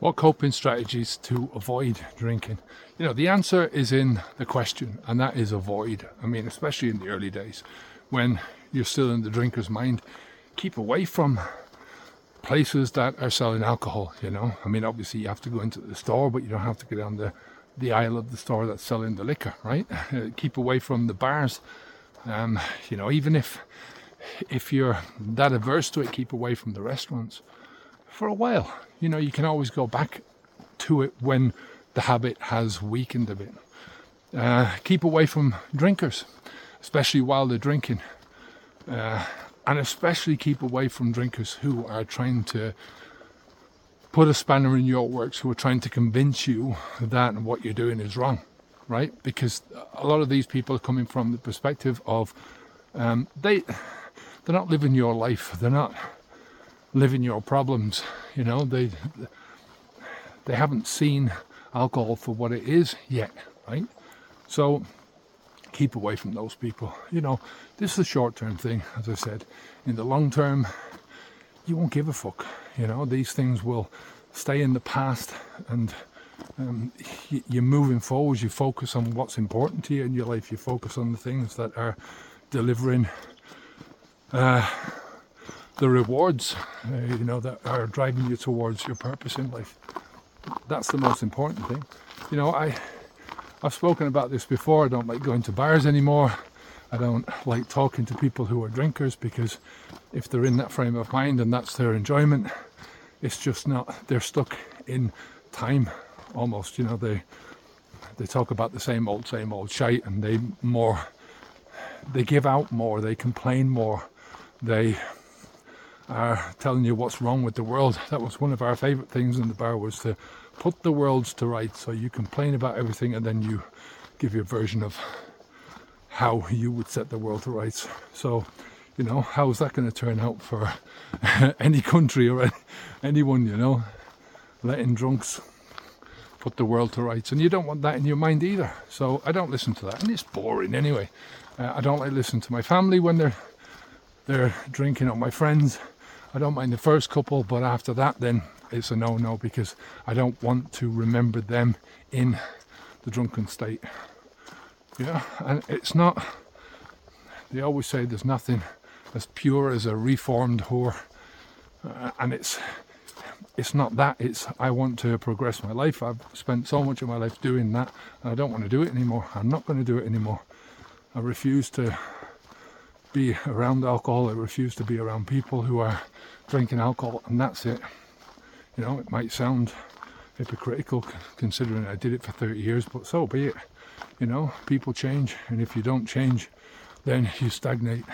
What coping strategies to avoid drinking? You know, the answer is in the question, and that is avoid. I mean, especially in the early days when you're still in the drinker's mind, keep away from places that are selling alcohol. You know, I mean, obviously you have to go into the store, but you don't have to go down the the aisle of the store that's selling the liquor, right? keep away from the bars. Um, you know, even if if you're that averse to it, keep away from the restaurants for a while. You know, you can always go back to it when the habit has weakened a bit. Uh, keep away from drinkers, especially while they're drinking. Uh, and especially keep away from drinkers who are trying to put a spanner in your works, who are trying to convince you that what you're doing is wrong, right? Because a lot of these people are coming from the perspective of um, they they're not living your life. They're not living your problems. You know, they they haven't seen alcohol for what it is yet, right? So keep away from those people. You know, this is a short term thing, as I said. In the long term, you won't give a fuck. You know, these things will stay in the past and um, you're moving forward. You focus on what's important to you in your life. You focus on the things that are delivering uh, the rewards, uh, you know, that are driving you towards your purpose in life. That's the most important thing. You know, I I've spoken about this before. I don't like going to bars anymore. I don't like talking to people who are drinkers because if they're in that frame of mind and that's their enjoyment, it's just not. They're stuck in time almost. You know, they they talk about the same old, same old shite, and they more they give out more, they complain more, they are telling you what's wrong with the world. That was one of our favourite things in the bar was to put the worlds to rights. So you complain about everything and then you give your version of how you would set the world to rights. So, you know, how is that going to turn out for any country or anyone, you know? Letting drunks put the world to rights. And you don't want that in your mind either. So I don't listen to that. And it's boring anyway. Uh, I don't like listening to my family when they're they're drinking or my friends. I don't mind the first couple, but after that, then it's a no no because I don't want to remember them in the drunken state. Yeah, and it's not, they always say there's nothing as pure as a reformed whore, uh, and it's it's not that it's i want to progress my life. I've spent so much of my life doing that and i don't want to do it anymore. I'm not going to do it anymore. I refuse to be around alcohol. I refuse to be around people who are drinking alcohol, and that's it. You know, it might sound hypocritical considering I did it for 30 years, but so be it. You know, people change, and if you don't change, then you stagnate.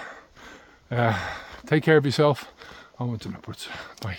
Uh, take care of yourself. Onwards and upwards. Bye.